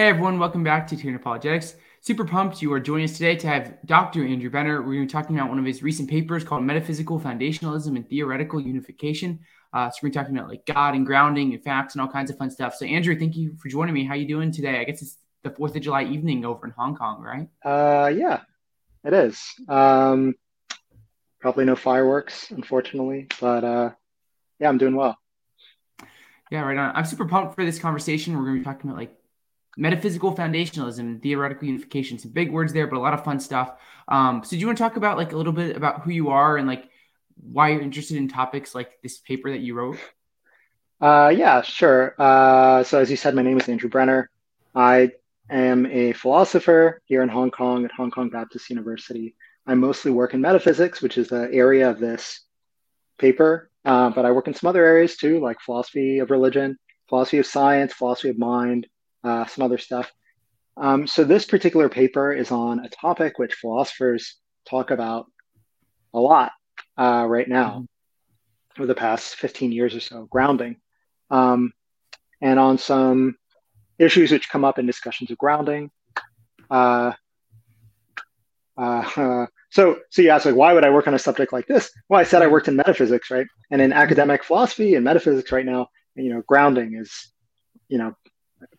Hey everyone, welcome back to Tune Apologetics. Super pumped you are joining us today to have Dr. Andrew Brenner. We're going to be talking about one of his recent papers called Metaphysical Foundationalism and Theoretical Unification. Uh, so we're talking about like God and grounding and facts and all kinds of fun stuff. So Andrew, thank you for joining me. How are you doing today? I guess it's the Fourth of July evening over in Hong Kong, right? Uh, yeah, it is. Um, probably no fireworks, unfortunately, but uh, yeah, I'm doing well. Yeah, right on. I'm super pumped for this conversation. We're going to be talking about like metaphysical foundationalism, theoretical unification. Some big words there, but a lot of fun stuff. Um, so do you want to talk about like a little bit about who you are and like why you're interested in topics like this paper that you wrote? Uh, yeah, sure. Uh, so as you said, my name is Andrew Brenner. I am a philosopher here in Hong Kong at Hong Kong Baptist University. I mostly work in metaphysics, which is the area of this paper, uh, but I work in some other areas too, like philosophy of religion, philosophy of science, philosophy of mind, uh, some other stuff. Um, so this particular paper is on a topic which philosophers talk about a lot uh, right now mm-hmm. for the past 15 years or so, grounding, um, and on some issues which come up in discussions of grounding. Uh, uh, so, so you ask, like, why would I work on a subject like this? Well, I said I worked in metaphysics, right? And in academic philosophy and metaphysics right now, you know, grounding is, you know,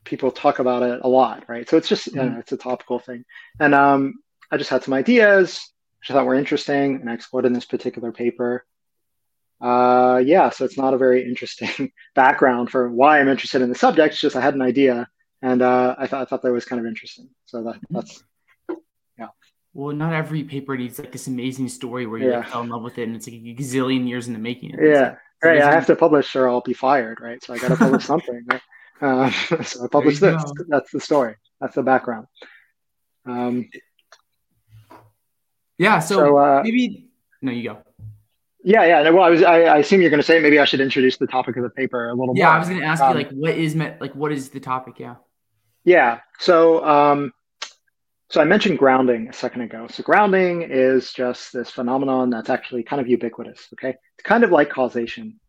people talk about it a lot, right? So it's just mm-hmm. you know, it's a topical thing. And um, I just had some ideas which I thought were interesting, and I explored in this particular paper. Uh, yeah, so it's not a very interesting background for why I'm interested in the subject. It's just I had an idea, and uh, I thought I thought that was kind of interesting. So that, mm-hmm. that's yeah. Well, not every paper needs like this amazing story where you yeah. like, fell in love with it, and it's like a gazillion years in the making. Yeah, like, right. I have to publish, or I'll be fired, right? So I got to publish something. Right? Uh, so I published this. Go. That's the story. That's the background. Um, yeah. So, so uh, maybe no, you go. Yeah, yeah. Well, I was. I, I assume you're going to say maybe I should introduce the topic of the paper a little. More. Yeah, more. I was going to ask um, you like, what is met? Like, what is the topic? Yeah. Yeah. So, um, so I mentioned grounding a second ago. So grounding is just this phenomenon that's actually kind of ubiquitous. Okay, it's kind of like causation.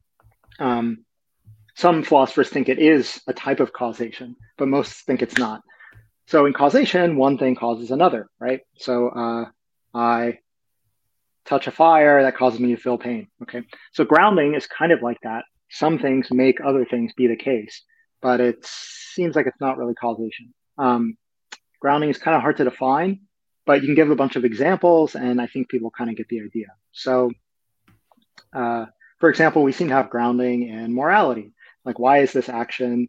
Um, some philosophers think it is a type of causation, but most think it's not. So in causation, one thing causes another, right? So uh, I touch a fire that causes me to feel pain. Okay. So grounding is kind of like that. Some things make other things be the case, but it seems like it's not really causation. Um, grounding is kind of hard to define, but you can give a bunch of examples, and I think people kind of get the idea. So, uh, for example, we seem to have grounding in morality. Like, why is this action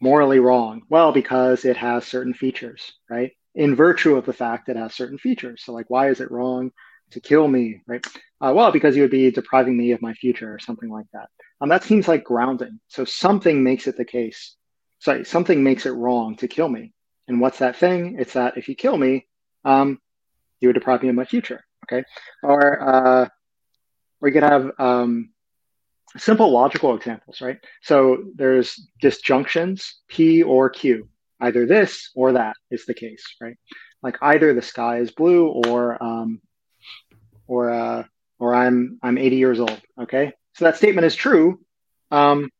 morally wrong? Well, because it has certain features, right? In virtue of the fact it has certain features. So, like, why is it wrong to kill me, right? Uh, well, because you would be depriving me of my future or something like that. Um, that seems like grounding. So, something makes it the case. Sorry, something makes it wrong to kill me. And what's that thing? It's that if you kill me, um, you would deprive me of my future. Okay. Or, uh, or could have um, simple logical examples, right? So there's disjunctions, P or Q. Either this or that is the case, right? Like either the sky is blue or um, or uh, or I'm I'm 80 years old. Okay, so that statement is true, um,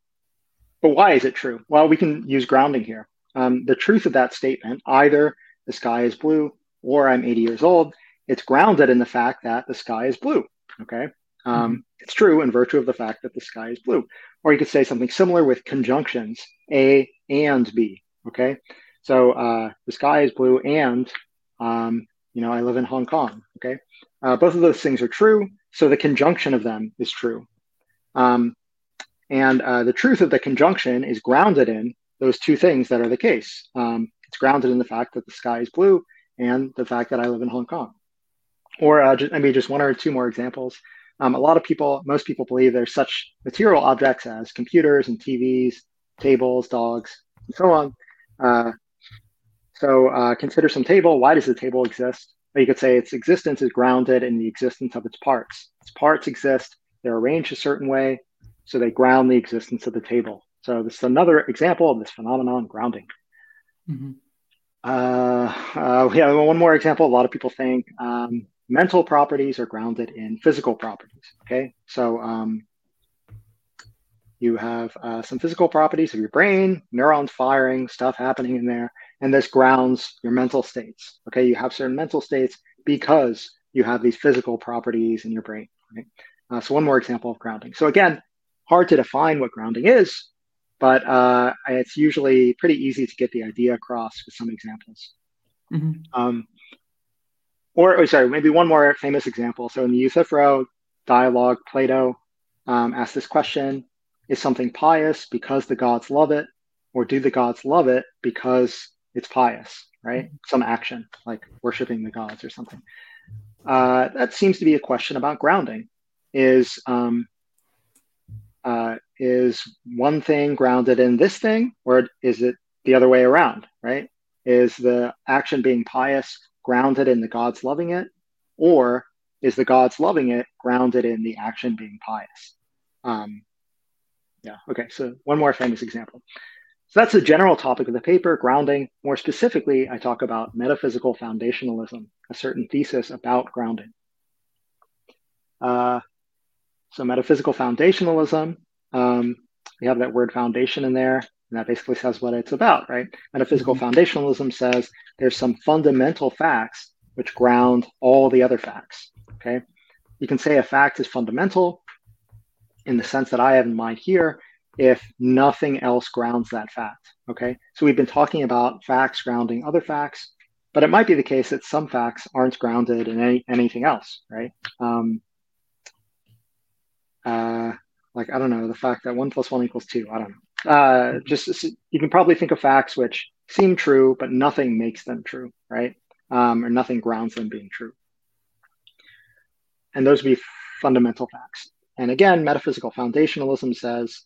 but why is it true? Well, we can use grounding here. Um, the truth of that statement, either the sky is blue or I'm 80 years old, it's grounded in the fact that the sky is blue. Okay, um, mm-hmm. It's true in virtue of the fact that the sky is blue. Or you could say something similar with conjunctions A and B. Okay. So uh, the sky is blue and, um, you know, I live in Hong Kong. Okay. Uh, both of those things are true. So the conjunction of them is true. Um, and uh, the truth of the conjunction is grounded in those two things that are the case. Um, it's grounded in the fact that the sky is blue and the fact that I live in Hong Kong. Or uh, just, maybe just one or two more examples. Um, a lot of people, most people believe there's such material objects as computers and TVs, tables, dogs, and so on. Uh, so uh, consider some table. Why does the table exist? Or you could say its existence is grounded in the existence of its parts. Its parts exist. They're arranged a certain way, so they ground the existence of the table. So this is another example of this phenomenon, grounding. Mm-hmm. Uh, uh, we have one more example. A lot of people think um, mental properties are grounded in physical properties. Okay, so um, you have uh, some physical properties of your brain, neurons firing, stuff happening in there, and this grounds your mental states. Okay, you have certain mental states because you have these physical properties in your brain. Right? Uh, so one more example of grounding. So again, hard to define what grounding is, but uh, it's usually pretty easy to get the idea across with some examples. Mm-hmm. Um, or, oh, sorry, maybe one more famous example. So in the Euthyphro dialogue, Plato um, asks this question Is something pious because the gods love it, or do the gods love it because it's pious, right? Mm-hmm. Some action, like worshiping the gods or something. Uh, that seems to be a question about grounding. Is um, uh, is one thing grounded in this thing, or is it the other way around? Right? Is the action being pious grounded in the gods loving it, or is the gods loving it grounded in the action being pious? Um, yeah. Okay. So one more famous example. So that's the general topic of the paper, grounding. More specifically, I talk about metaphysical foundationalism, a certain thesis about grounding. Uh, so metaphysical foundationalism, um, we have that word foundation in there, and that basically says what it's about, right? Metaphysical mm-hmm. foundationalism says there's some fundamental facts which ground all the other facts. Okay. You can say a fact is fundamental in the sense that I have in mind here if nothing else grounds that fact. Okay. So we've been talking about facts grounding other facts, but it might be the case that some facts aren't grounded in any, anything else, right? Um, uh, like, I don't know, the fact that one plus one equals two. I don't know. Uh, just you can probably think of facts which seem true, but nothing makes them true, right? Um, or nothing grounds them being true. And those would be fundamental facts. And again, metaphysical foundationalism says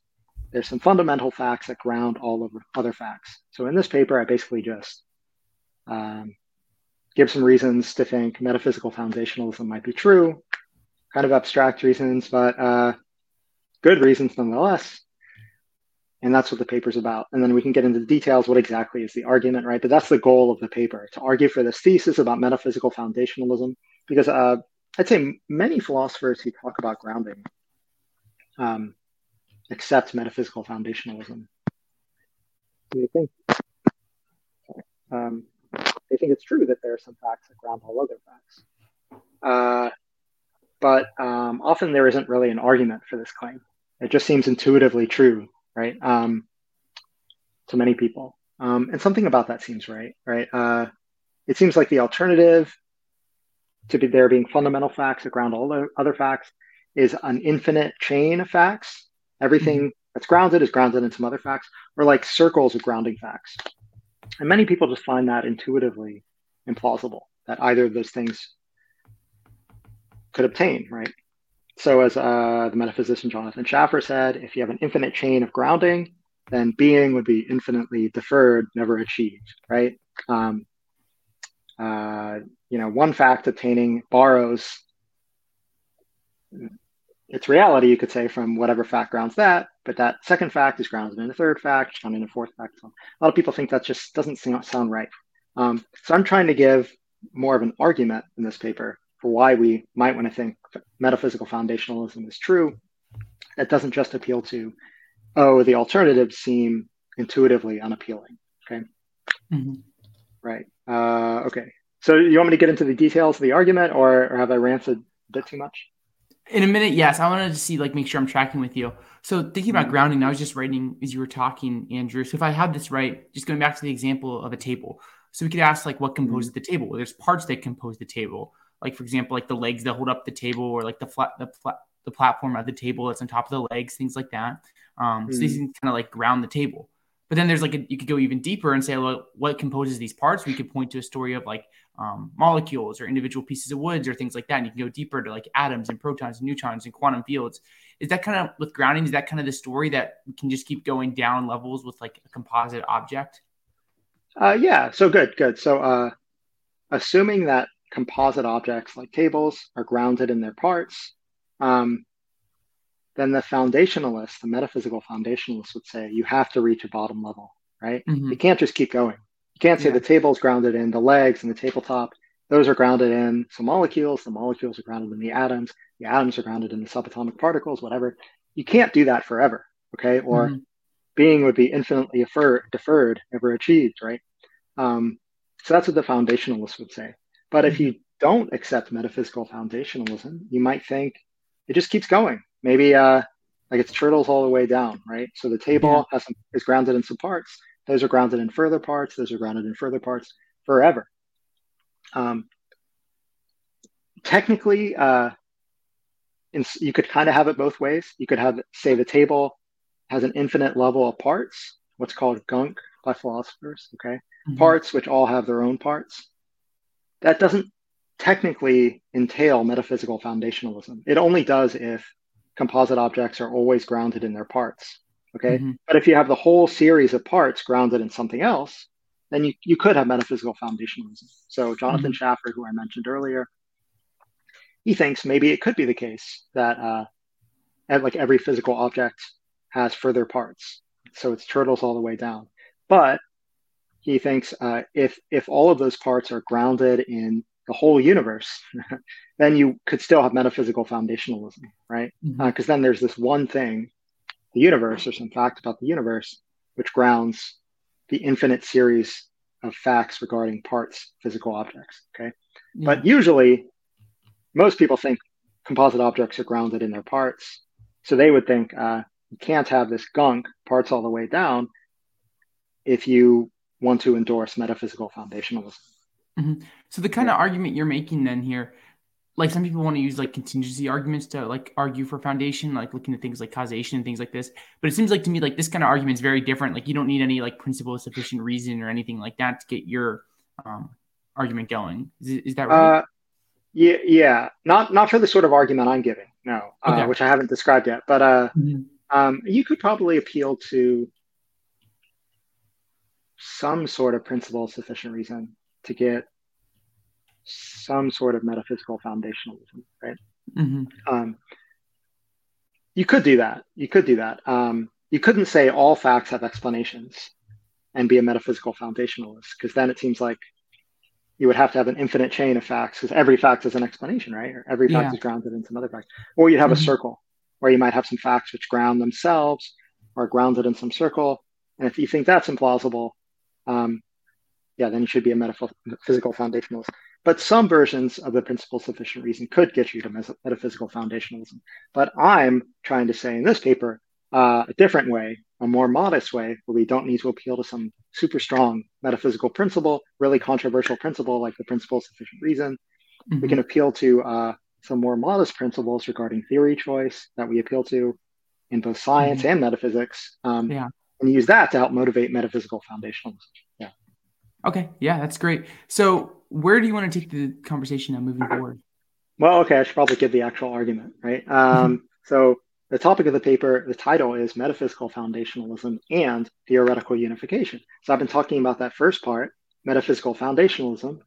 there's some fundamental facts that ground all of other facts. So in this paper, I basically just um, give some reasons to think metaphysical foundationalism might be true, kind of abstract reasons, but uh, good reasons nonetheless. And that's what the paper's about. And then we can get into the details. What exactly is the argument, right? But that's the goal of the paper to argue for this thesis about metaphysical foundationalism, because uh, I'd say many philosophers who talk about grounding um, accept metaphysical foundationalism. They think um, they think it's true that there are some facts that ground all other facts, uh, but um, often there isn't really an argument for this claim. It just seems intuitively true, right? Um, to many people, um, and something about that seems right, right? Uh, it seems like the alternative to be there being fundamental facts that ground all the other facts is an infinite chain of facts. Everything mm-hmm. that's grounded is grounded in some other facts, or like circles of grounding facts. And many people just find that intuitively implausible that either of those things could obtain, right? So, as uh, the metaphysician Jonathan Schaffer said, if you have an infinite chain of grounding, then being would be infinitely deferred, never achieved, right? Um, uh, you know, one fact obtaining borrows its reality, you could say, from whatever fact grounds that. But that second fact is grounded in a third fact, grounded in a fourth fact. So a lot of people think that just doesn't sound right. Um, so I'm trying to give more of an argument in this paper for why we might want to think metaphysical foundationalism is true. That doesn't just appeal to, oh, the alternatives seem intuitively unappealing. Okay. Mm-hmm. Right. Uh, okay. So you want me to get into the details of the argument, or, or have I ranted a bit too much? In a minute, yes. I wanted to see, like, make sure I'm tracking with you. So thinking about mm-hmm. grounding, I was just writing as you were talking, Andrew. So if I have this right, just going back to the example of a table. So we could ask, like, what composes mm-hmm. the table? Well, there's parts that compose the table. Like, for example, like the legs that hold up the table, or like the flat, the flat, the platform of the table that's on top of the legs, things like that. Um, mm-hmm. So these kind of like ground the table. But then there's like a, you could go even deeper and say, well, what composes these parts? We could point to a story of like um, molecules or individual pieces of woods or things like that. And you can go deeper to like atoms and protons and neutrons and quantum fields. Is that kind of with grounding? Is that kind of the story that we can just keep going down levels with like a composite object? Uh, yeah. So good, good. So uh, assuming that composite objects like tables are grounded in their parts, um, then the foundationalist, the metaphysical foundationalist would say you have to reach a bottom level, right? Mm-hmm. You can't just keep going. You can't say yeah. the table is grounded in the legs and the tabletop. Those are grounded in some molecules. The molecules are grounded in the atoms. The atoms are grounded in the subatomic particles, whatever. You can't do that forever. okay? Or mm-hmm. being would be infinitely deferred, never achieved, right? Um, so that's what the foundationalists would say. But if you don't accept metaphysical foundationalism, you might think it just keeps going. Maybe uh, like it's turtles all the way down, right? So the table yeah. has some, is grounded in some parts. Those are grounded in further parts. Those are grounded in further parts forever. Um, technically, uh, in, you could kind of have it both ways. You could have, say, the table has an infinite level of parts, what's called gunk by philosophers, okay? Mm-hmm. Parts which all have their own parts. That doesn't technically entail metaphysical foundationalism. It only does if composite objects are always grounded in their parts. Okay. Mm-hmm. But if you have the whole series of parts grounded in something else, then you, you could have metaphysical foundationalism. So Jonathan mm-hmm. Schaffer, who I mentioned earlier, he thinks maybe it could be the case that uh, like every physical object has further parts. So it's turtles all the way down. But he thinks uh, if if all of those parts are grounded in the whole universe, then you could still have metaphysical foundationalism, right? Because mm-hmm. uh, then there's this one thing, the universe, or some fact about the universe, which grounds the infinite series of facts regarding parts, physical objects. Okay. Yeah. But usually, most people think composite objects are grounded in their parts. So they would think uh, you can't have this gunk, parts all the way down, if you want to endorse metaphysical foundationalism. Mm-hmm. So the kind yeah. of argument you're making then here, like some people want to use like contingency arguments to like argue for foundation, like looking at things like causation and things like this. But it seems like to me like this kind of argument is very different. Like you don't need any like principle of sufficient reason or anything like that to get your um, argument going. Is, is that right? Uh, yeah, yeah, not not for the sort of argument I'm giving, no, uh, okay. uh, which I haven't described yet. But uh, mm-hmm. um, you could probably appeal to some sort of principle sufficient reason to get some sort of metaphysical foundationalism, right? Mm-hmm. Um, you could do that. You could do that. Um, you couldn't say all facts have explanations and be a metaphysical foundationalist, because then it seems like you would have to have an infinite chain of facts, because every fact is an explanation, right? Or every fact yeah. is grounded in some other fact. Or you'd have mm-hmm. a circle where you might have some facts which ground themselves or grounded in some circle. And if you think that's implausible, um, yeah, then you should be a metaphysical foundationalist. But some versions of the principle of sufficient reason could get you to metaphysical foundationalism. But I'm trying to say in this paper uh, a different way, a more modest way, where we don't need to appeal to some super strong metaphysical principle, really controversial principle like the principle of sufficient reason. Mm-hmm. We can appeal to uh, some more modest principles regarding theory choice that we appeal to in both science mm-hmm. and metaphysics. Um, yeah. And use that to help motivate metaphysical foundationalism. Yeah. Okay. Yeah, that's great. So where do you want to take the conversation now moving forward? Well, okay, I should probably give the actual argument, right? Um, mm-hmm. So the topic of the paper, the title is Metaphysical Foundationalism and Theoretical Unification. So I've been talking about that first part, metaphysical foundationalism.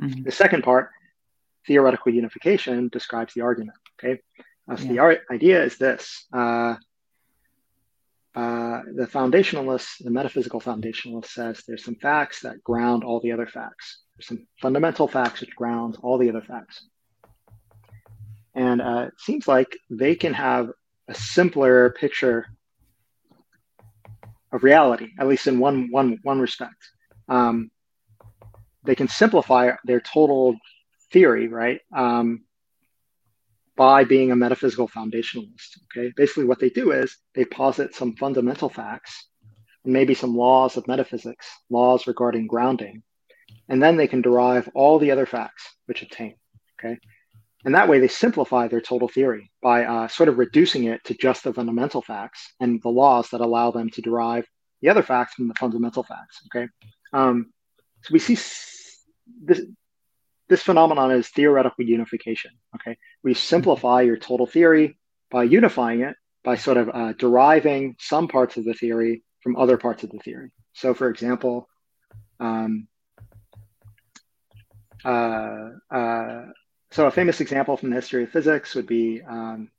Mm-hmm. The second part, theoretical unification, describes the argument. Okay. Uh, so yeah. the ar- idea is this uh, uh, the foundationalist, the metaphysical foundationalist says there's some facts that ground all the other facts. There's some fundamental facts which ground all the other facts. And uh, it seems like they can have a simpler picture of reality, at least in one, one, one respect. Um, they can simplify their total theory, right? Um, by being a metaphysical foundationalist. Okay, basically what they do is they posit some fundamental facts and maybe some laws of metaphysics, laws regarding grounding, and then they can derive all the other facts which obtain. Okay, and that way they simplify their total theory by uh, sort of reducing it to just the fundamental facts and the laws that allow them to derive the other facts from the fundamental facts. Okay, um, so we see this this phenomenon is theoretical unification. Okay, we simplify your total theory by unifying it by sort of uh, deriving some parts of the theory from other parts of the theory. So, for example, um, uh, uh, so a famous example from the history of physics would be, um,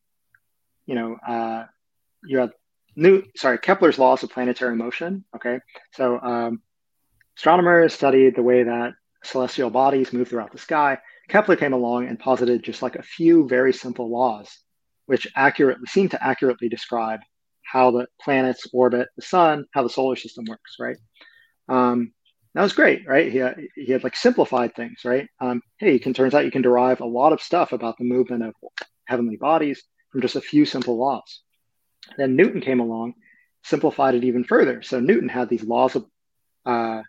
you know, uh, you have new, sorry, Kepler's laws of planetary motion. Okay, so um, astronomers studied the way that celestial bodies move throughout the sky, Kepler came along and posited just like a few very simple laws, which accurately seem to accurately describe how the planets orbit the sun, how the solar system works, right? Um, that was great, right? He had, he had like simplified things, right? Um, hey, it can turns out you can derive a lot of stuff about the movement of heavenly bodies from just a few simple laws. Then Newton came along, simplified it even further. So Newton had these laws of uh,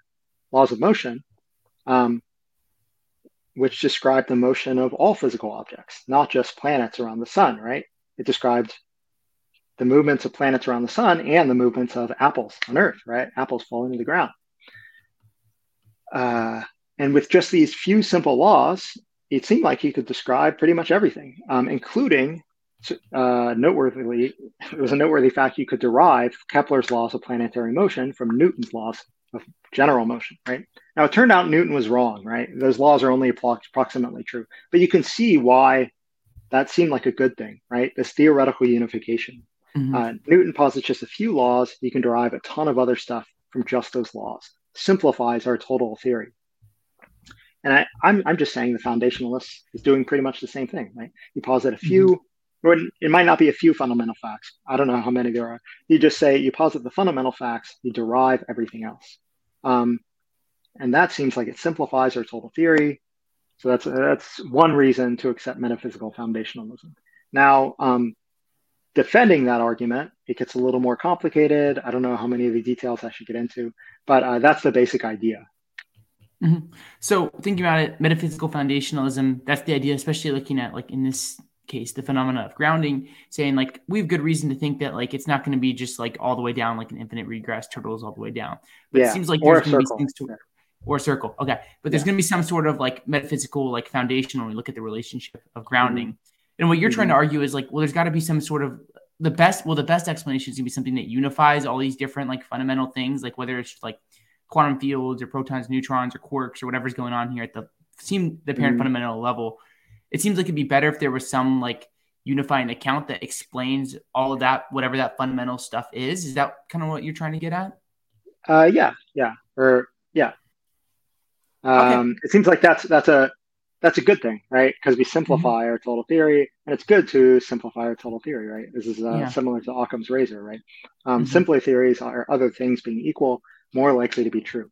laws of motion, um, which described the motion of all physical objects, not just planets around the sun, right? It described the movements of planets around the sun and the movements of apples on Earth, right? Apples falling to the ground. Uh, and with just these few simple laws, it seemed like he could describe pretty much everything, um, including uh, noteworthily, it was a noteworthy fact you could derive Kepler's laws of planetary motion from Newton's laws of general motion, right? Now, it turned out Newton was wrong, right? Those laws are only approximately true, but you can see why that seemed like a good thing, right? This theoretical unification. Mm-hmm. Uh, Newton posits just a few laws. You can derive a ton of other stuff from just those laws. Simplifies our total theory. And I, I'm, I'm just saying the foundationalist is doing pretty much the same thing, right? You posit a few, mm-hmm. or it might not be a few fundamental facts. I don't know how many there are. You just say you posit the fundamental facts, you derive everything else. Um, and that seems like it simplifies our total theory. So that's that's one reason to accept metaphysical foundationalism. Now, um, defending that argument, it gets a little more complicated. I don't know how many of the details I should get into, but uh, that's the basic idea. Mm-hmm. So thinking about it, metaphysical foundationalism, that's the idea, especially looking at like in this case, the phenomena of grounding, saying like we have good reason to think that like it's not going to be just like all the way down like an infinite regress turtles all the way down. But yeah. it seems like there's going to be things to or circle. Okay. But there's yeah. going to be some sort of like metaphysical like foundation when we look at the relationship of grounding. Mm-hmm. And what you're mm-hmm. trying to argue is like, well, there's got to be some sort of the best. Well, the best explanation is going to be something that unifies all these different like fundamental things, like whether it's like quantum fields or protons, neutrons, or quarks or whatever's going on here at the seem the parent mm-hmm. fundamental level. It seems like it'd be better if there was some like unifying account that explains all of that, whatever that fundamental stuff is. Is that kind of what you're trying to get at? Uh, yeah, yeah, or yeah. Um, okay. It seems like that's that's a that's a good thing, right? Because we simplify mm-hmm. our total theory, and it's good to simplify our total theory, right? This is uh, yeah. similar to Occam's razor, right? Um, mm-hmm. Simpler theories are other things being equal more likely to be true.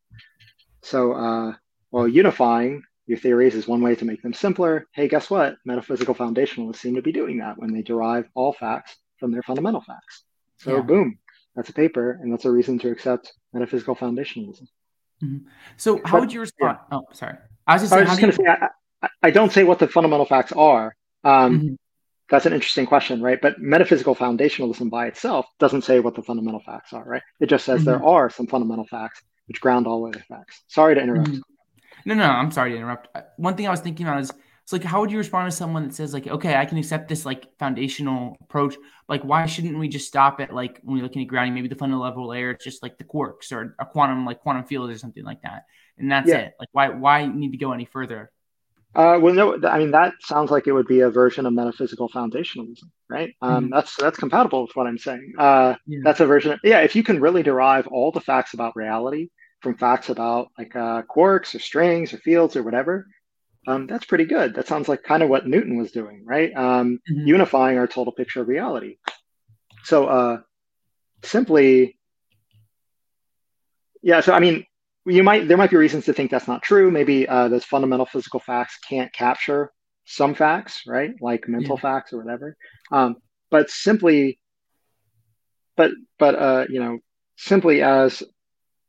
So, uh, while unifying your theories is one way to make them simpler, hey, guess what? Metaphysical foundationalists seem to be doing that when they derive all facts from their fundamental facts. So, yeah. boom, that's a paper, and that's a reason to accept metaphysical foundationalism. Mm-hmm. So, how but, would you respond? Yeah. Oh, sorry. I was just, I was just going to you... say, I, I, don't say what the fundamental facts are. Um, mm-hmm. That's an interesting question, right? But metaphysical foundationalism by itself doesn't say what the fundamental facts are, right? It just says mm-hmm. there are some fundamental facts which ground all other facts. Sorry to interrupt. No, no, I'm sorry to interrupt. Uh, one thing I was thinking about is it's like how would you respond to someone that says like, okay, I can accept this like foundational approach. Like, why shouldn't we just stop at like when we're looking at grounding, maybe the fundamental level layer, it's just like the quarks or a quantum like quantum field or something like that, and that's yeah. it. Like, why why need to go any further? Uh, well, no, I mean that sounds like it would be a version of metaphysical foundationalism, right? Um, mm-hmm. That's that's compatible with what I'm saying. Uh, yeah. That's a version. Of, yeah, if you can really derive all the facts about reality from facts about like uh, quarks or strings or fields or whatever, um, that's pretty good. That sounds like kind of what Newton was doing, right? Um, mm-hmm. Unifying our total picture of reality. So uh, simply, yeah. So I mean, you might there might be reasons to think that's not true. Maybe uh, those fundamental physical facts can't capture some facts, right? Like mental yeah. facts or whatever. Um, but simply, but but uh, you know, simply as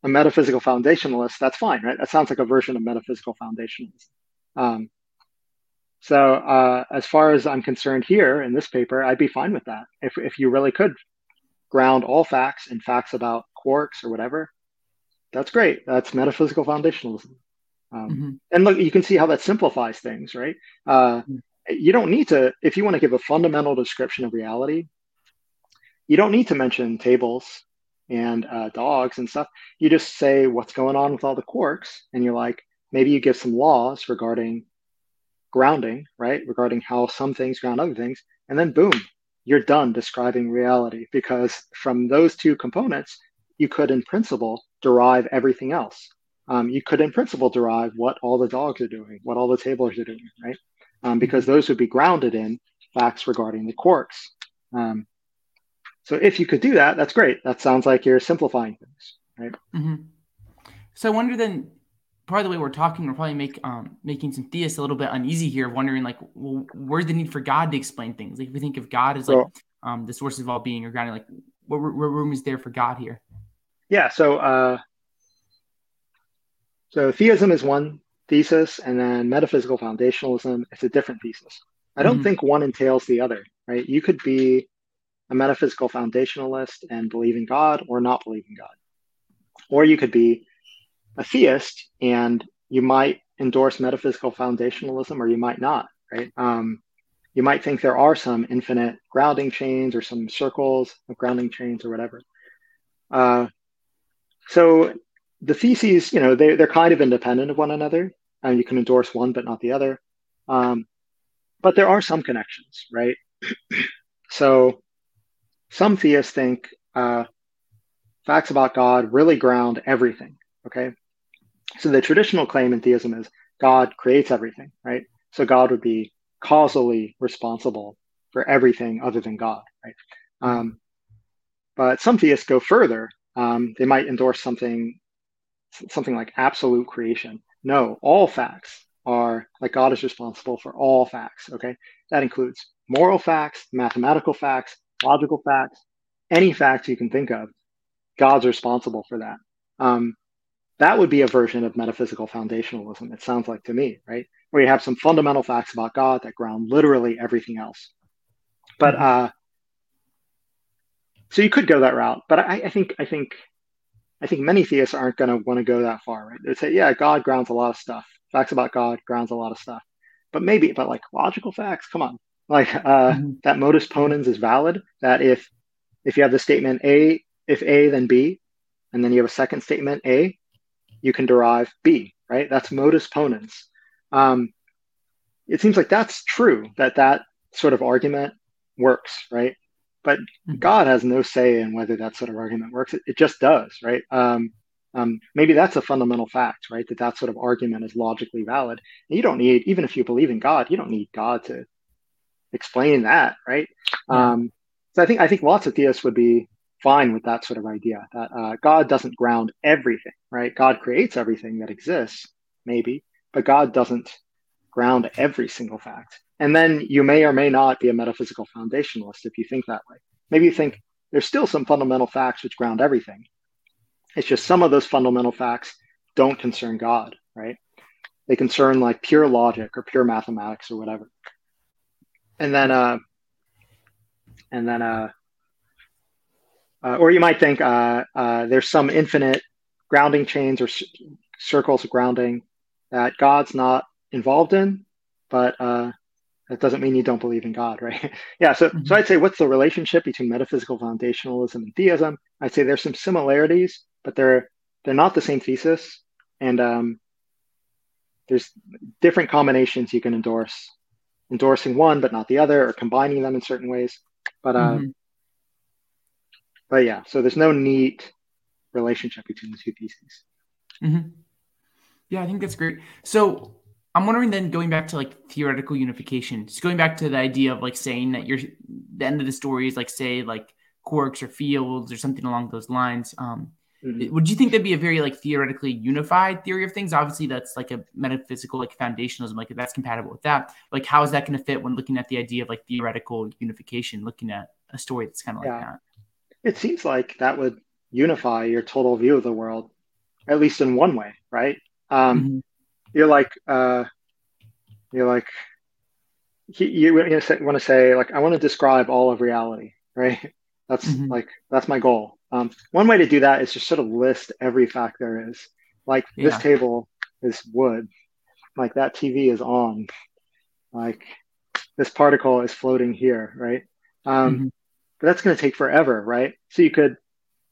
a metaphysical foundationalist, that's fine, right? That sounds like a version of metaphysical foundationalism. Um, so uh, as far as I'm concerned here in this paper, I'd be fine with that. If if you really could ground all facts in facts about quarks or whatever, that's great. That's metaphysical foundationalism. Um, mm-hmm. And look, you can see how that simplifies things, right? Uh, mm-hmm. You don't need to, if you want to give a fundamental description of reality, you don't need to mention tables and uh, dogs and stuff. You just say what's going on with all the quarks, and you're like, maybe you give some laws regarding grounding, right? Regarding how some things ground other things, and then boom, you're done describing reality because from those two components, you could, in principle, derive everything else. Um, you could, in principle, derive what all the dogs are doing, what all the tables are doing, right? Um, because those would be grounded in facts regarding the quarks. Um, So if you could do that, that's great. That sounds like you're simplifying things, right? Mm-hmm. So I wonder then, of the way we're talking, we're probably make um, making some theists a little bit uneasy here, wondering like, well, where's the need for God to explain things? Like, if we think of God as like um, the source of all being or grounding, like, what, what room is there for God here? Yeah. So, uh, so theism is one thesis, and then metaphysical foundationalism is a different thesis. I don't mm-hmm. think one entails the other, right? You could be a metaphysical foundationalist and believe in God or not believe in God. Or you could be a theist and you might endorse metaphysical foundationalism or you might not, right? Um, you might think there are some infinite grounding chains or some circles of grounding chains or whatever. Uh, so the theses, you know, they, they're kind of independent of one another, and you can endorse one but not the other. Um, but there are some connections, right? so some theists think uh, facts about God really ground everything. Okay. So the traditional claim in theism is God creates everything, right? So God would be causally responsible for everything other than God, right? Um, but some theists go further. Um, they might endorse something, something like absolute creation. No, all facts are like God is responsible for all facts. Okay, that includes moral facts, mathematical facts, logical facts, any facts you can think of. God's responsible for that. Um, that would be a version of metaphysical foundationalism. It sounds like to me, right? Where you have some fundamental facts about God that ground literally everything else. But mm-hmm. uh, so you could go that route. But I, I think I think I think many theists aren't going to want to go that far, right? They'd say, yeah, God grounds a lot of stuff. Facts about God grounds a lot of stuff. But maybe, but like logical facts, come on. Like uh, mm-hmm. that modus ponens is valid. That if if you have the statement A, if A, then B, and then you have a second statement A, you can derive B, right? That's modus ponens. Um, it seems like that's true, that that sort of argument works, right? But mm-hmm. God has no say in whether that sort of argument works. It, it just does, right? Um, um, maybe that's a fundamental fact, right? That that sort of argument is logically valid. And you don't need, even if you believe in God, you don't need God to explain that, right? Yeah. Um, so I think I think lots of theists would be fine with that sort of idea that uh, God doesn't ground everything, right? God creates everything that exists, maybe, but God doesn't ground every single fact. And then you may or may not be a metaphysical foundationalist if you think that way. Maybe you think there's still some fundamental facts which ground everything. It's just some of those fundamental facts don't concern God, right? They concern like pure logic or pure mathematics or whatever. And then, uh, and then, uh, uh, or you might think uh, uh, there's some infinite grounding chains or c- circles of grounding that God's not involved in, but uh, that doesn't mean you don't believe in God, right? yeah. So, mm-hmm. so I'd say what's the relationship between metaphysical foundationalism and theism? I'd say there's some similarities, but they're they're not the same thesis, and um, there's different combinations you can endorse, endorsing one but not the other, or combining them in certain ways. But um mm-hmm but yeah, so there's no neat relationship between the two theses. Mm-hmm. Yeah, I think that's great. So I'm wondering then going back to like theoretical unification, just going back to the idea of like saying that you're the end of the story is like say like quarks or fields or something along those lines. Um, mm-hmm. Would you think that'd be a very like theoretically unified theory of things? Obviously, that's like a metaphysical like foundationalism, like that's compatible with that. Like, how is that going to fit when looking at the idea of like theoretical unification, looking at a story that's kind of yeah. like that? it seems like that would unify your total view of the world, at least in one way, right? Um, mm-hmm. You're like, uh, you're like, you, you want to say like, I want to describe all of reality, right? That's mm-hmm. like that's my goal. Um, one way to do that is just sort of list every fact there is. Like yeah. this table is wood, like that TV is on, like this particle is floating here, right? Um, mm-hmm but that's going to take forever, right? So you could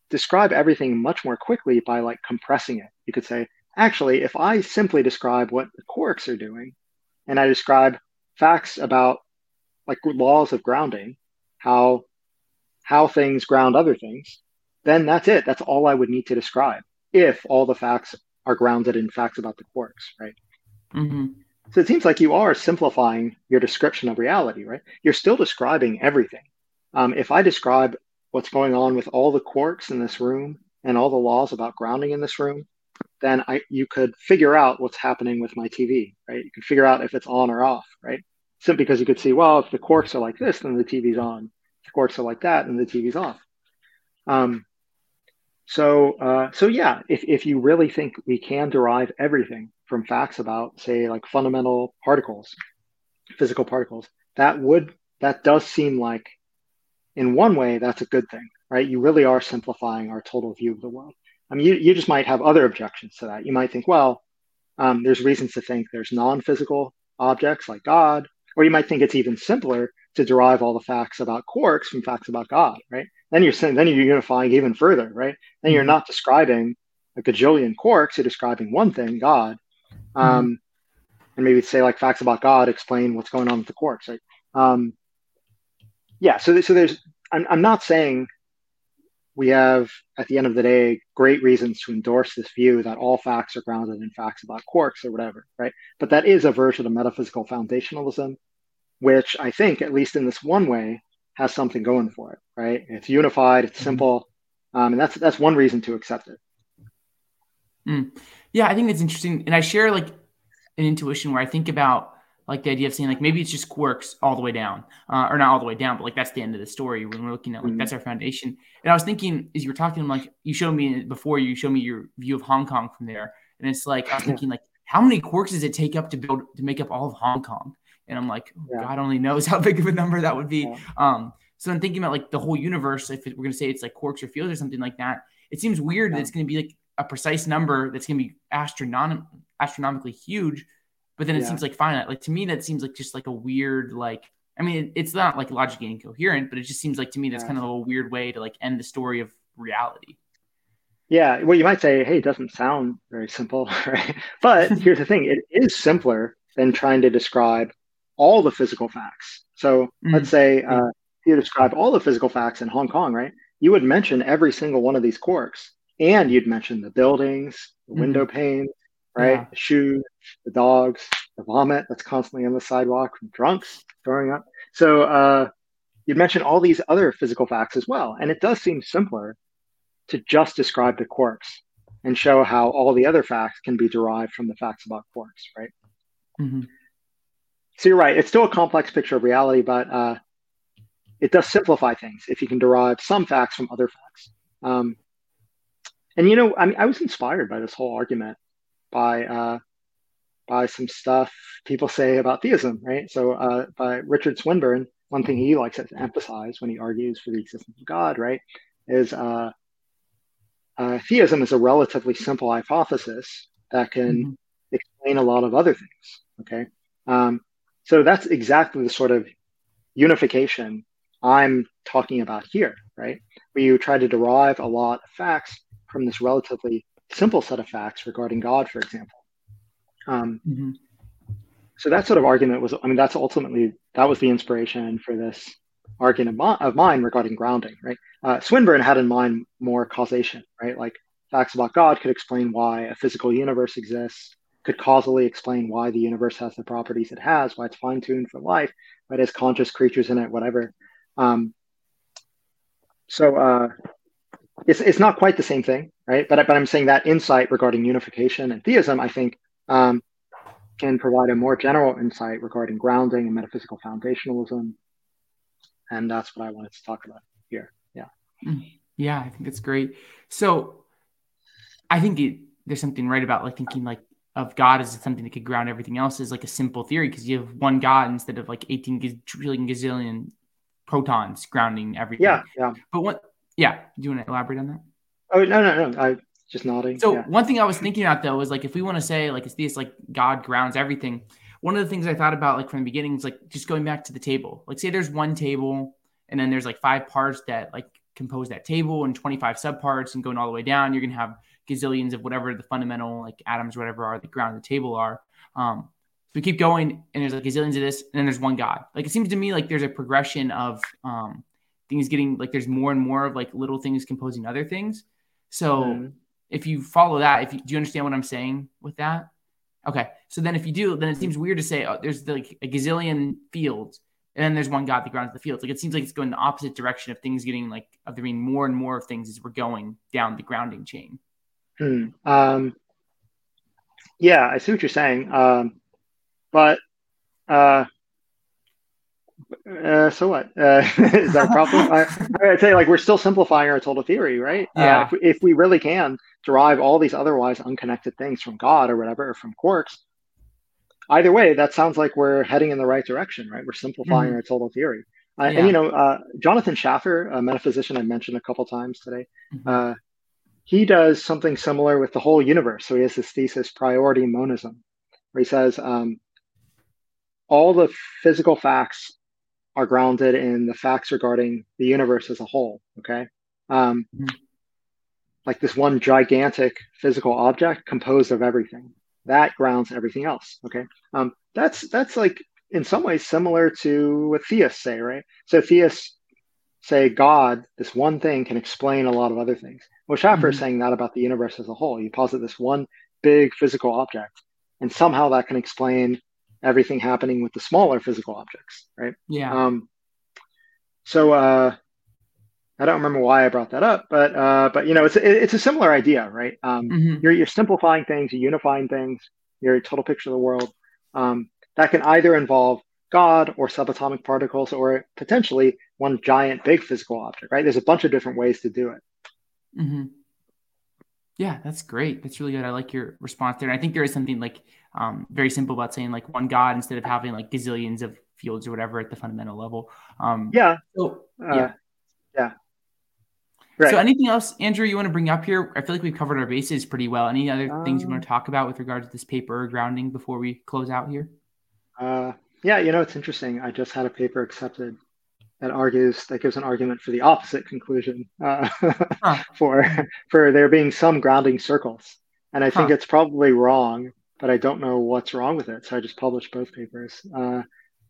describe everything much more quickly by like compressing it. You could say, actually, if I simply describe what the quarks are doing and I describe facts about like laws of grounding, how how things ground other things, then that's it. That's all I would need to describe if all the facts are grounded in facts about the quarks, right? Mm-hmm. So it seems like you are simplifying your description of reality, right? You're still describing everything. Um, if I describe what's going on with all the quarks in this room and all the laws about grounding in this room, then I you could figure out what's happening with my TV, right? You can figure out if it's on or off, right? Simply because you could see, well, if the quarks are like this, then the TV's on. If the quarks are like that, then the TV's off. Um, so, uh, so yeah, if, if you really think we can derive everything from facts about, say, like fundamental particles, physical particles, that would that does seem like, in one way, that's a good thing, right? You really are simplifying our total view of the world. I mean, you, you just might have other objections to that. You might think, well, um, there's reasons to think there's non-physical objects like God, or you might think it's even simpler to derive all the facts about quarks from facts about God, right? Then you're then you're unifying even further, right? Then you're mm-hmm. not describing a gajillion quarks, you're describing one thing, God. Mm-hmm. Um. And maybe say like facts about God explain what's going on with the quarks, right? Um, yeah, so so there's I'm, I'm not saying we have, at the end of the day, great reasons to endorse this view that all facts are grounded in facts about quarks or whatever, right? But that is a version of metaphysical foundationalism, which I think, at least in this one way, has something going for it, right? It's unified, it's mm-hmm. simple, um, and that's that's one reason to accept it. Mm. Yeah, I think it's interesting, and I share like an intuition where I think about like the idea of saying like maybe it's just quarks all the way down, uh, or not all the way down, but like that's the end of the story when we're looking at like mm-hmm. that's our foundation. And I was thinking as you were talking, like you showed me before, you showed me your view of Hong Kong from there, and it's like I'm thinking like how many quarks does it take up to build to make up all of Hong Kong? And I'm like, oh, yeah. God only knows how big of a number that would be. Yeah. Um, so I'm thinking about like the whole universe. If it, we're gonna say it's like quarks or fields or something like that, it seems weird yeah. that it's gonna be like a precise number that's gonna be astronom- astronomically huge but then it seems like finite. Like to me, that seems like just like a weird like. I mean, it's not like logically incoherent, but it just seems like to me that's kind of a weird way to like end the story of reality. Yeah, well, you might say, "Hey, it doesn't sound very simple," right? But here's the thing: it is simpler than trying to describe all the physical facts. So mm-hmm. let's say uh, you describe all the physical facts in Hong Kong, right? You would mention every single one of these quarks, and you'd mention the buildings, the mm-hmm. window panes, right? Yeah. The shoes, the dogs, the vomit that's constantly on the sidewalk from drunks throwing up. So uh, you mentioned all these other physical facts as well. And it does seem simpler to just describe the quarks and show how all the other facts can be derived from the facts about quarks, right? Mm-hmm. So you're right. It's still a complex picture of reality, but uh, it does simplify things if you can derive some facts from other facts. Um, and you know, I mean, I was inspired by this whole argument by uh, by some stuff people say about theism, right? So uh, by Richard Swinburne, one thing he likes to emphasize when he argues for the existence of God, right, is uh, uh, theism is a relatively simple hypothesis that can mm-hmm. explain a lot of other things. Okay, um, so that's exactly the sort of unification I'm talking about here, right? Where you try to derive a lot of facts from this relatively simple set of facts regarding God, for example. Um, mm-hmm. So that sort of argument was, I mean, that's ultimately, that was the inspiration for this argument of mine regarding grounding, right? Uh, Swinburne had in mind more causation, right? Like facts about God could explain why a physical universe exists, could causally explain why the universe has the properties it has, why it's fine tuned for life, right? As conscious creatures in it, whatever. Um, so uh, it's, it's not quite the same thing, right? But, but I'm saying that insight regarding unification and theism, I think, um, can provide a more general insight regarding grounding and metaphysical foundationalism. And that's what I wanted to talk about here. Yeah. Mm, yeah, I think that's great. So I think it, there's something right about like thinking like of God as something that could ground everything else is like a simple theory because you have one God instead of like 18 trillion gazillion protons grounding everything. Yeah. Yeah. But what, yeah. Do you want to elaborate on that? Oh, no, no, no. I, just nodding. So yeah. one thing I was thinking about though was like if we want to say like it's this like God grounds everything. One of the things I thought about like from the beginning is like just going back to the table. Like say there's one table and then there's like five parts that like compose that table and 25 subparts and going all the way down, you're gonna have gazillions of whatever the fundamental like atoms, whatever are the ground the table are. Um, so we keep going and there's like gazillions of this, and then there's one God. Like it seems to me like there's a progression of um things getting like there's more and more of like little things composing other things. So mm if you follow that, if you, do you understand what I'm saying with that? Okay. So then if you do, then it seems weird to say oh, there's like a gazillion fields and then there's one God that grounds the fields. Like it seems like it's going the opposite direction of things getting like of there being more and more of things as we're going down the grounding chain. Hmm. Um, yeah, I see what you're saying. Um, but uh, uh, so what? Uh, is that a problem? I, I'd say like we're still simplifying our total theory, right? Uh, yeah. Uh, if, we, if, we really can derive all these otherwise unconnected things from God or whatever, or from quarks, either way, that sounds like we're heading in the right direction, right? We're simplifying mm-hmm. our total theory. Uh, yeah. And you know, uh, Jonathan Schaffer, a metaphysician I mentioned a couple times today, mm-hmm. He does something similar with the whole universe. So he has this thesis, priority monism, where he says um, all the physical facts are grounded in the facts regarding the universe as a whole. Okay. Um, mm-hmm. Like this one gigantic physical object composed of everything that grounds everything else. Okay. Um, that's, that's like in some ways similar to what theists say, right? So theists say God, this one thing can explain a lot of other things. Well, Schaffer mm-hmm. is saying that about the universe as a whole. You posit this one big physical object, and somehow that can explain everything happening with the smaller physical objects, right? Yeah. Um, so uh, I don't remember why I brought that up, but uh, but you know, it's it's a similar idea, right? Um, mm-hmm. You're you're simplifying things, you're unifying things, you're a total picture of the world. Um, that can either involve God or subatomic particles, or potentially one giant big physical object, right? There's a bunch of different ways to do it. Mm-hmm. Yeah, that's great. That's really good. I like your response there. And I think there is something like um, very simple about saying like one God instead of having like gazillions of fields or whatever at the fundamental level. Um, yeah. So, uh, yeah. Yeah. Right. So, anything else, Andrew, you want to bring up here? I feel like we've covered our bases pretty well. Any other um, things you want to talk about with regard to this paper or grounding before we close out here? Uh, yeah, you know, it's interesting. I just had a paper accepted that argues that gives an argument for the opposite conclusion uh, huh. for for there being some grounding circles, and I think huh. it's probably wrong, but I don't know what's wrong with it. So I just published both papers. Uh,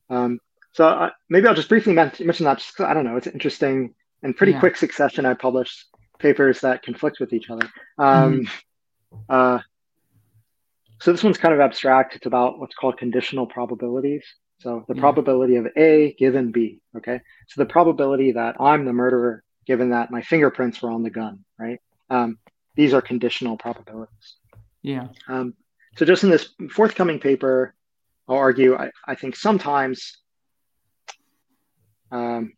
um, so uh, maybe I'll just briefly mention, mention that. Just I don't know, it's interesting. In pretty yeah. quick succession, I published papers that conflict with each other. Um, mm. so this one's kind of abstract. It's about what's called conditional probabilities. So the yeah. probability of A given B. Okay. So the probability that I'm the murderer, given that my fingerprints were on the gun, right? Um, these are conditional probabilities. Yeah. Um, so just in this forthcoming paper, I'll argue, I, I think sometimes um,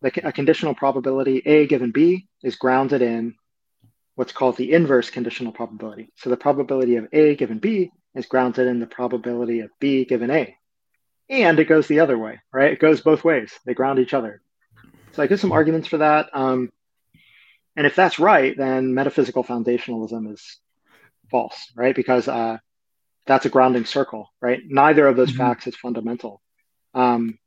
the, a conditional probability A given B is grounded in what's called the inverse conditional probability. So the probability of A given B is grounded in the probability of B given A and it goes the other way, right? It goes both ways. They ground each other. So I give some arguments for that. Um, and if that's right, then metaphysical foundationalism is false, right? Because uh, that's a grounding circle, right? Neither of those mm-hmm. facts is fundamental. Um,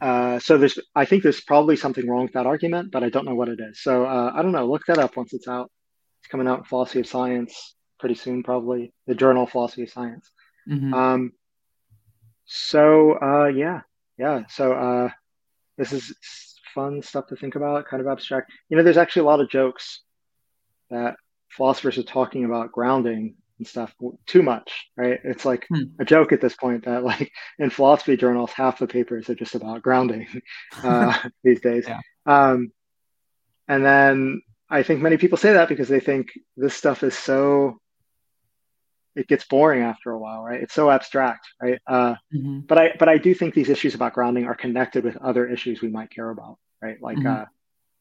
uh, so there's, I think there's probably something wrong with that argument, but I don't know what it is. So uh, I don't know. Look that up once it's out. It's coming out in Philosophy of Science pretty soon, probably the Journal Philosophy of Science. Mm-hmm. Um, so uh, yeah, yeah. So uh, this is fun stuff to think about, kind of abstract. You know, there's actually a lot of jokes that philosophers are talking about grounding and stuff too much, right? It's like hmm. a joke at this point that like in philosophy journals, half the papers are just about grounding uh, these days. Yeah. Um, and then I think many people say that because they think this stuff is so it gets boring after a while, right? It's so abstract, right? Uh, mm-hmm. But I but I do think these issues about grounding are connected with other issues we might care about, right? Like mm-hmm. uh,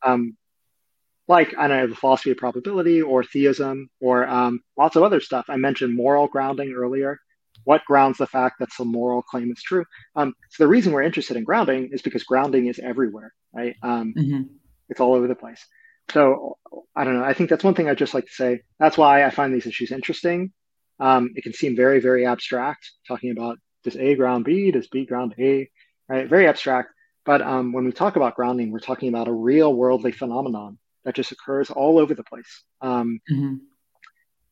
um, like I don't know the philosophy of probability or theism or um, lots of other stuff. I mentioned moral grounding earlier. What grounds the fact that some moral claim is true? Um, so the reason we're interested in grounding is because grounding is everywhere, right? Um, mm-hmm. It's all over the place. So I don't know. I think that's one thing I'd just like to say. That's why I find these issues interesting um, it can seem very, very abstract, talking about does A ground B, does B ground A, right? Very abstract. But um, when we talk about grounding, we're talking about a real worldly phenomenon that just occurs all over the place. Um, mm-hmm.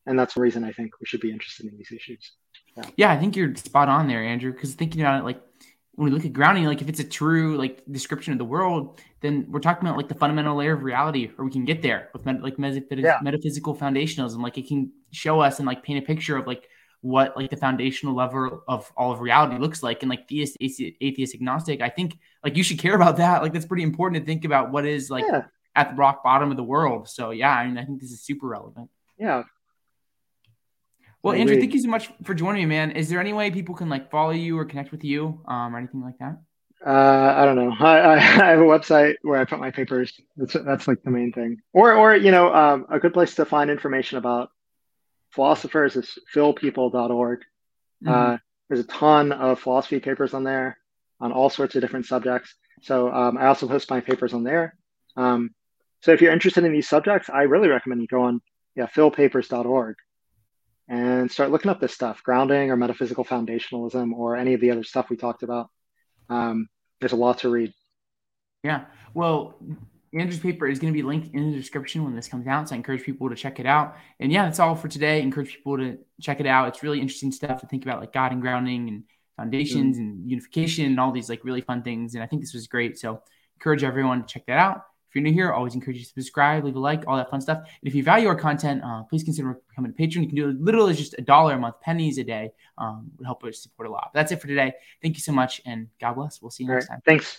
And that's the reason I think we should be interested in these issues. Yeah, yeah I think you're spot on there, Andrew, because thinking about it, like when we look at grounding, like if it's a true like description of the world, then we're talking about like the fundamental layer of reality, or we can get there with met- like met- yeah. metaphysical foundationalism. Like it can show us and like paint a picture of like what like the foundational level of all of reality looks like. And like theist, atheist, agnostic, I think like you should care about that. Like that's pretty important to think about what is like yeah. at the rock bottom of the world. So yeah, I mean, I think this is super relevant. Yeah. Well, Andrew, thank you so much for joining me, man. Is there any way people can like follow you or connect with you, um, or anything like that? Uh, I don't know. I, I, have a website where I put my papers. That's that's like the main thing. Or or you know, um, a good place to find information about philosophers is philpeople.org. Mm-hmm. Uh, there's a ton of philosophy papers on there on all sorts of different subjects. So um, I also post my papers on there. Um, so if you're interested in these subjects, I really recommend you go on yeah philpapers.org and start looking up this stuff, grounding or metaphysical foundationalism or any of the other stuff we talked about. Um, there's a lot to read. Yeah. Well, Andrew's paper is going to be linked in the description when this comes out. So I encourage people to check it out. And yeah, that's all for today. encourage people to check it out. It's really interesting stuff to think about, like God and grounding and foundations mm-hmm. and unification and all these like really fun things. And I think this was great. So encourage everyone to check that out. If you're new here, always encourage you to subscribe, leave a like, all that fun stuff. And if you value our content, uh, please consider becoming a patron. You can do it literally just a dollar a month, pennies a day. Um, would help us support a lot. But that's it for today. Thank you so much, and God bless. We'll see you all next right. time. Thanks.